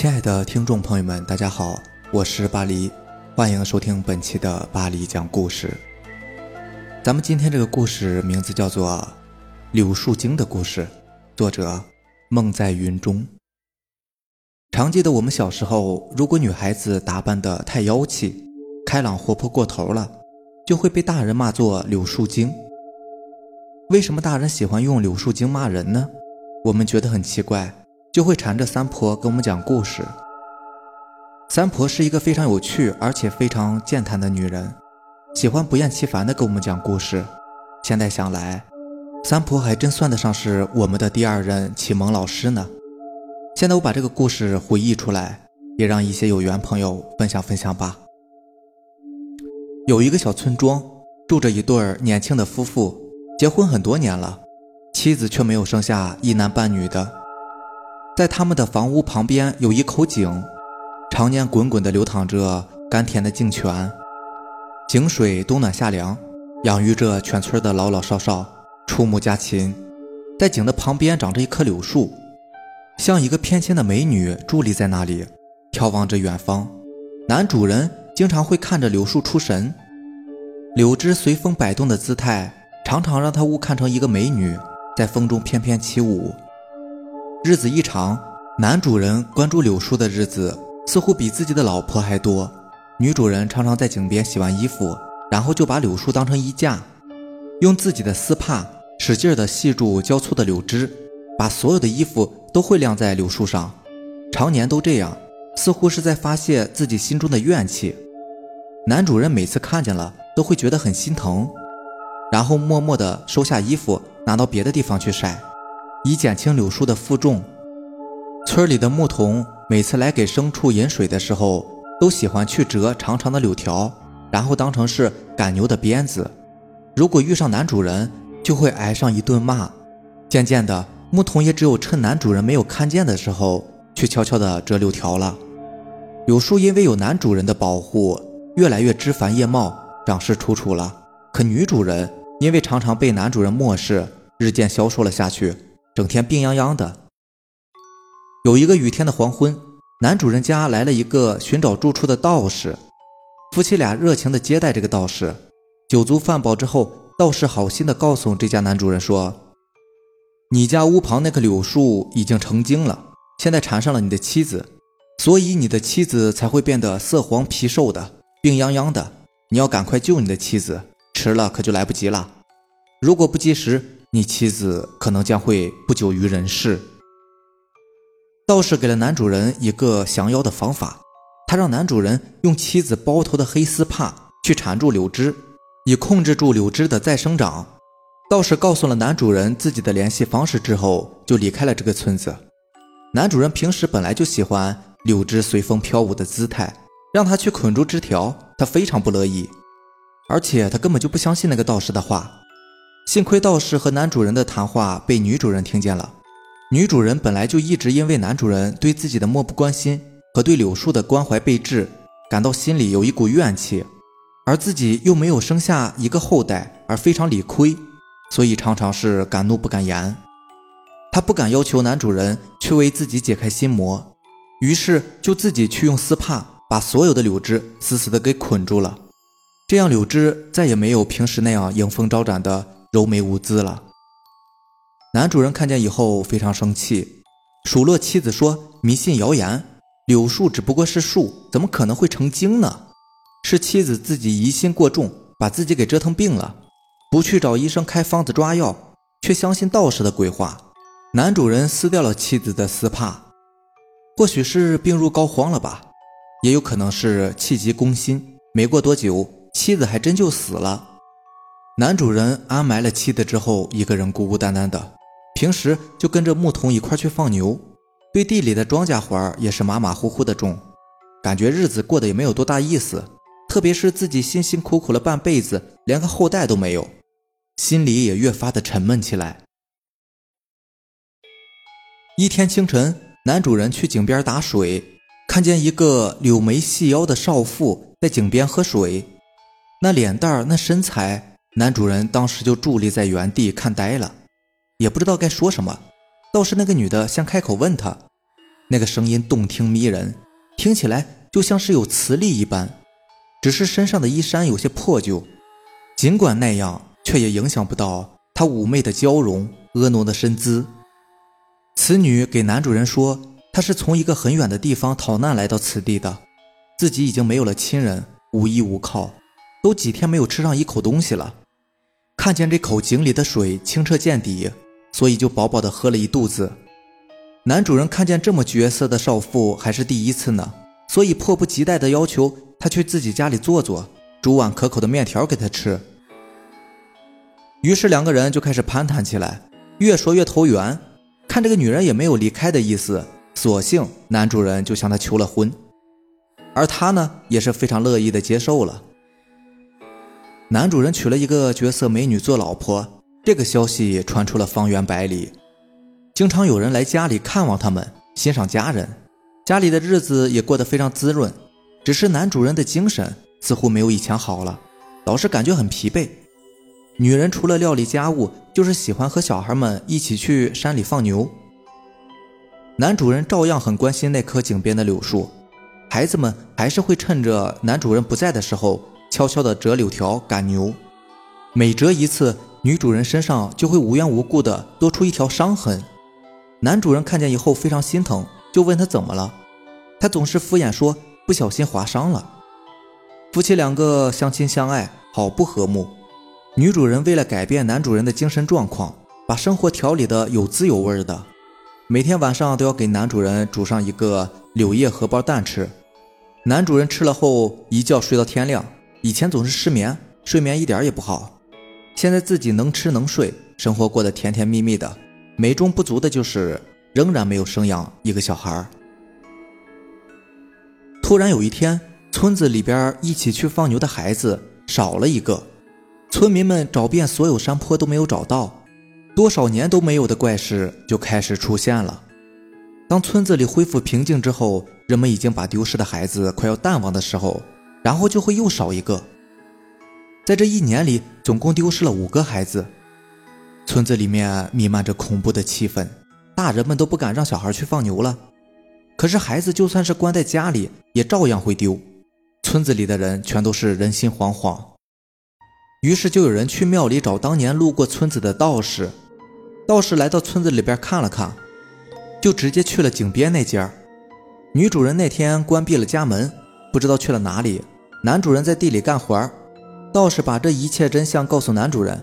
亲爱的听众朋友们，大家好，我是巴黎，欢迎收听本期的巴黎讲故事。咱们今天这个故事名字叫做《柳树精的故事》，作者梦在云中。常记得我们小时候，如果女孩子打扮的太妖气、开朗活泼过头了，就会被大人骂作柳树精。为什么大人喜欢用柳树精骂人呢？我们觉得很奇怪。就会缠着三婆给我们讲故事。三婆是一个非常有趣而且非常健谈的女人，喜欢不厌其烦的给我们讲故事。现在想来，三婆还真算得上是我们的第二任启蒙老师呢。现在我把这个故事回忆出来，也让一些有缘朋友分享分享吧。有一个小村庄，住着一对年轻的夫妇，结婚很多年了，妻子却没有生下一男半女的。在他们的房屋旁边有一口井，常年滚滚地流淌着甘甜的井泉，井水冬暖夏凉，养育着全村的老老少少，畜牧家禽。在井的旁边长着一棵柳树，像一个翩跹的美女伫立在那里，眺望着远方。男主人经常会看着柳树出神，柳枝随风摆动的姿态，常常让他误看成一个美女在风中翩翩起舞。日子一长，男主人关注柳树的日子似乎比自己的老婆还多。女主人常常在井边洗完衣服，然后就把柳树当成衣架，用自己的丝帕使劲地系住交错的柳枝，把所有的衣服都会晾在柳树上。常年都这样，似乎是在发泄自己心中的怨气。男主人每次看见了，都会觉得很心疼，然后默默地收下衣服，拿到别的地方去晒。以减轻柳树的负重。村里的牧童每次来给牲畜饮水的时候，都喜欢去折长长的柳条，然后当成是赶牛的鞭子。如果遇上男主人，就会挨上一顿骂。渐渐的，牧童也只有趁男主人没有看见的时候，去悄悄地折柳条了。柳树因为有男主人的保护，越来越枝繁叶茂，长势楚楚了。可女主人因为常常被男主人漠视，日渐消瘦了下去。整天病殃殃的。有一个雨天的黄昏，男主人家来了一个寻找住处的道士，夫妻俩热情地接待这个道士。酒足饭饱之后，道士好心地告诉这家男主人说：“你家屋旁那棵柳树已经成精了，现在缠上了你的妻子，所以你的妻子才会变得色黄皮瘦的，病殃殃的。你要赶快救你的妻子，迟了可就来不及了。如果不及时，”你妻子可能将会不久于人世。道士给了男主人一个降妖的方法，他让男主人用妻子包头的黑丝帕去缠住柳枝，以控制住柳枝的再生长。道士告诉了男主人自己的联系方式之后，就离开了这个村子。男主人平时本来就喜欢柳枝随风飘舞的姿态，让他去捆住枝条，他非常不乐意，而且他根本就不相信那个道士的话。幸亏道士和男主人的谈话被女主人听见了。女主人本来就一直因为男主人对自己的漠不关心和对柳树的关怀备至，感到心里有一股怨气，而自己又没有生下一个后代，而非常理亏，所以常常是敢怒不敢言。她不敢要求男主人去为自己解开心魔，于是就自己去用丝帕把所有的柳枝死死的给捆住了，这样柳枝再也没有平时那样迎风招展的。柔眉无姿了。男主人看见以后非常生气，数落妻子说：“迷信谣言，柳树只不过是树，怎么可能会成精呢？是妻子自己疑心过重，把自己给折腾病了，不去找医生开方子抓药，却相信道士的鬼话。”男主人撕掉了妻子的丝帕，或许是病入膏肓了吧，也有可能是气急攻心。没过多久，妻子还真就死了。男主人安埋了妻子之后，一个人孤孤单单的，平时就跟着牧童一块去放牛，对地里的庄稼活也是马马虎虎的种，感觉日子过得也没有多大意思。特别是自己辛辛苦苦了半辈子，连个后代都没有，心里也越发的沉闷起来。一天清晨，男主人去井边打水，看见一个柳眉细腰的少妇在井边喝水，那脸蛋儿，那身材。男主人当时就伫立在原地看呆了，也不知道该说什么。倒是那个女的先开口问他：“那个声音动听迷人，听起来就像是有磁力一般。只是身上的衣衫有些破旧，尽管那样，却也影响不到她妩媚的娇容、婀娜的身姿。此女给男主人说，她是从一个很远的地方逃难来到此地的，自己已经没有了亲人，无依无靠，都几天没有吃上一口东西了。看见这口井里的水清澈见底，所以就饱饱的喝了一肚子。男主人看见这么绝色的少妇还是第一次呢，所以迫不及待的要求她去自己家里坐坐，煮碗可口的面条给她吃。于是两个人就开始攀谈起来，越说越投缘。看这个女人也没有离开的意思，索性男主人就向她求了婚，而她呢也是非常乐意的接受了。男主人娶了一个绝色美女做老婆，这个消息传出了方圆百里，经常有人来家里看望他们，欣赏家人，家里的日子也过得非常滋润。只是男主人的精神似乎没有以前好了，老是感觉很疲惫。女人除了料理家务，就是喜欢和小孩们一起去山里放牛。男主人照样很关心那棵井边的柳树，孩子们还是会趁着男主人不在的时候，悄悄地折柳条赶牛。每折一次，女主人身上就会无缘无故的多出一条伤痕。男主人看见以后非常心疼，就问他怎么了，他总是敷衍说不小心划伤了。夫妻两个相亲相爱，好不和睦。女主人为了改变男主人的精神状况，把生活调理的有滋有味的，每天晚上都要给男主人煮上一个柳叶荷包蛋吃。男主人吃了后一觉睡到天亮，以前总是失眠，睡眠一点也不好，现在自己能吃能睡，生活过得甜甜蜜蜜的。美中不足的就是仍然没有生养一个小孩。突然有一天，村子里边一起去放牛的孩子少了一个。村民们找遍所有山坡都没有找到，多少年都没有的怪事就开始出现了。当村子里恢复平静之后，人们已经把丢失的孩子快要淡忘的时候，然后就会又少一个。在这一年里，总共丢失了五个孩子。村子里面弥漫着恐怖的气氛，大人们都不敢让小孩去放牛了。可是孩子就算是关在家里，也照样会丢。村子里的人全都是人心惶惶。于是就有人去庙里找当年路过村子的道士，道士来到村子里边看了看，就直接去了井边那家。女主人那天关闭了家门，不知道去了哪里。男主人在地里干活儿，道士把这一切真相告诉男主人，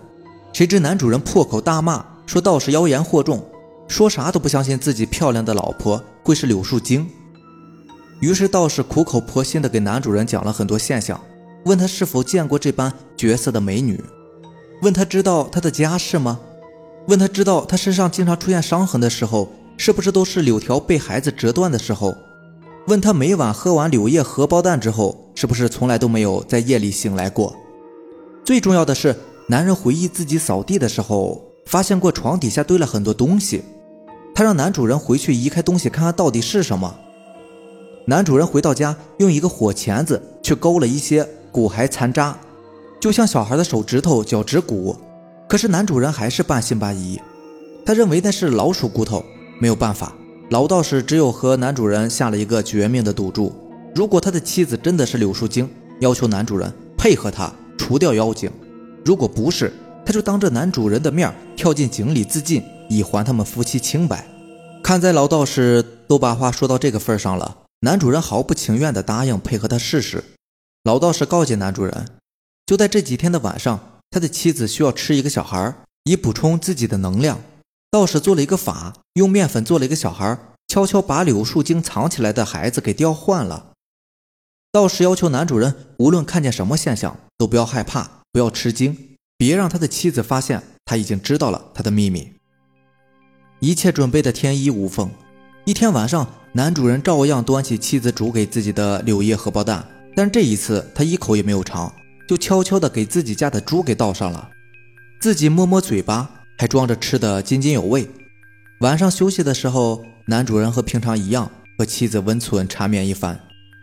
谁知男主人破口大骂，说道士妖言惑众，说啥都不相信自己漂亮的老婆会是柳树精。于是道士苦口婆心地给男主人讲了很多现象。问他是否见过这般绝色的美女？问他知道她的家世吗？问他知道她身上经常出现伤痕的时候，是不是都是柳条被孩子折断的时候？问他每晚喝完柳叶荷包蛋之后，是不是从来都没有在夜里醒来过？最重要的是，男人回忆自己扫地的时候，发现过床底下堆了很多东西。他让男主人回去移开东西，看看到底是什么。男主人回到家，用一个火钳子去勾了一些。骨骸残渣，就像小孩的手指头、脚趾骨。可是男主人还是半信半疑，他认为那是老鼠骨头。没有办法，老道士只有和男主人下了一个绝命的赌注：如果他的妻子真的是柳树精，要求男主人配合他除掉妖精；如果不是，他就当着男主人的面跳进井里自尽，以还他们夫妻清白。看在老道士都把话说到这个份上了，男主人毫不情愿地答应配合他试试。老道士告诫男主人，就在这几天的晚上，他的妻子需要吃一个小孩，以补充自己的能量。道士做了一个法，用面粉做了一个小孩，悄悄把柳树精藏起来的孩子给调换了。道士要求男主人，无论看见什么现象，都不要害怕，不要吃惊，别让他的妻子发现他已经知道了他的秘密。一切准备的天衣无缝。一天晚上，男主人照样端起妻子煮给自己的柳叶荷包蛋。但这一次他一口也没有尝，就悄悄地给自己家的猪给倒上了，自己摸摸嘴巴，还装着吃的津津有味。晚上休息的时候，男主人和平常一样和妻子温存缠绵一番，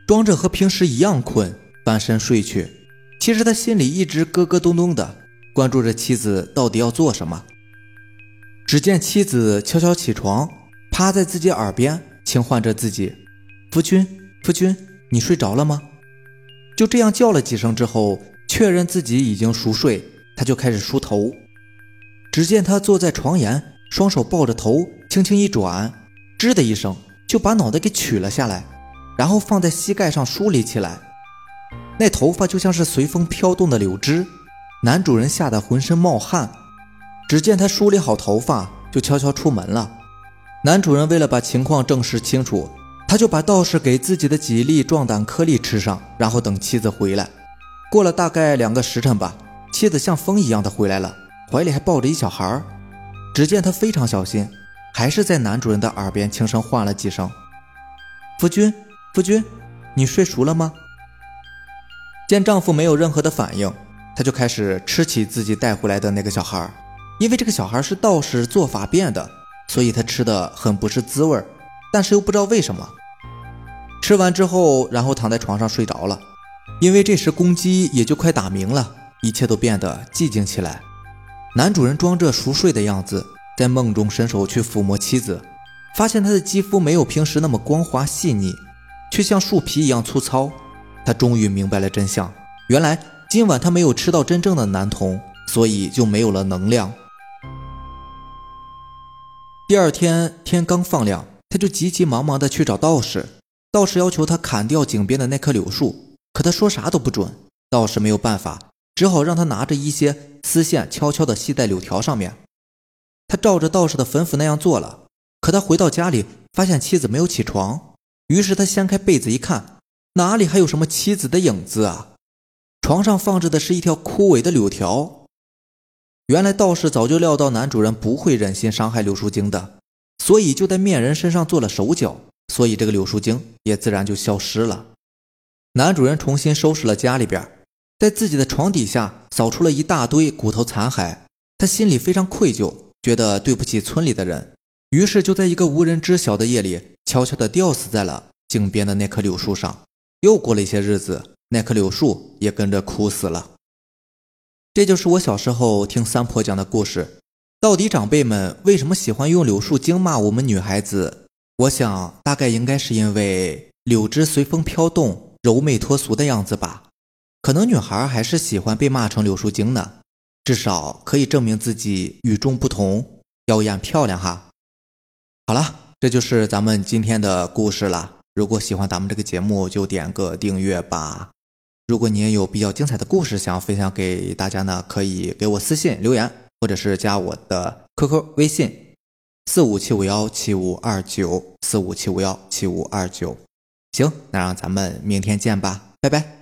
装着和平时一样困，翻身睡去。其实他心里一直咯咯咚咚的，关注着妻子到底要做什么。只见妻子悄悄起床，趴在自己耳边，轻唤着自己：“夫君，夫君，你睡着了吗？”就这样叫了几声之后，确认自己已经熟睡，他就开始梳头。只见他坐在床沿，双手抱着头，轻轻一转，吱的一声就把脑袋给取了下来，然后放在膝盖上梳理起来。那头发就像是随风飘动的柳枝，男主人吓得浑身冒汗。只见他梳理好头发，就悄悄出门了。男主人为了把情况证实清楚。他就把道士给自己的几粒壮胆颗粒吃上，然后等妻子回来。过了大概两个时辰吧，妻子像风一样的回来了，怀里还抱着一小孩只见他非常小心，还是在男主人的耳边轻声唤了几声：“夫君，夫君，你睡熟了吗？”见丈夫没有任何的反应，她就开始吃起自己带回来的那个小孩因为这个小孩是道士做法变的，所以她吃的很不是滋味但是又不知道为什么。吃完之后，然后躺在床上睡着了。因为这时公鸡也就快打鸣了，一切都变得寂静起来。男主人装着熟睡的样子，在梦中伸手去抚摸妻子，发现她的肌肤没有平时那么光滑细腻，却像树皮一样粗糙。他终于明白了真相，原来今晚他没有吃到真正的男童，所以就没有了能量。第二天天刚放亮，他就急急忙忙的去找道士。道士要求他砍掉井边的那棵柳树，可他说啥都不准。道士没有办法，只好让他拿着一些丝线，悄悄地系在柳条上面。他照着道士的吩咐那样做了。可他回到家里，发现妻子没有起床，于是他掀开被子一看，哪里还有什么妻子的影子啊？床上放着的是一条枯萎的柳条。原来道士早就料到男主人不会忍心伤害柳树精的，所以就在面人身上做了手脚。所以这个柳树精也自然就消失了。男主人重新收拾了家里边，在自己的床底下扫出了一大堆骨头残骸，他心里非常愧疚，觉得对不起村里的人，于是就在一个无人知晓的夜里，悄悄地吊死在了井边的那棵柳树上。又过了一些日子，那棵柳树也跟着枯死了。这就是我小时候听三婆讲的故事。到底长辈们为什么喜欢用柳树精骂我们女孩子？我想，大概应该是因为柳枝随风飘动、柔媚脱俗的样子吧。可能女孩还是喜欢被骂成柳树精呢，至少可以证明自己与众不同、妖艳漂亮哈。好了，这就是咱们今天的故事了。如果喜欢咱们这个节目，就点个订阅吧。如果你也有比较精彩的故事想要分享给大家呢，可以给我私信留言，或者是加我的 QQ 微信。四五七五幺七五二九，四五七五幺七五二九，行，那让咱们明天见吧，拜拜。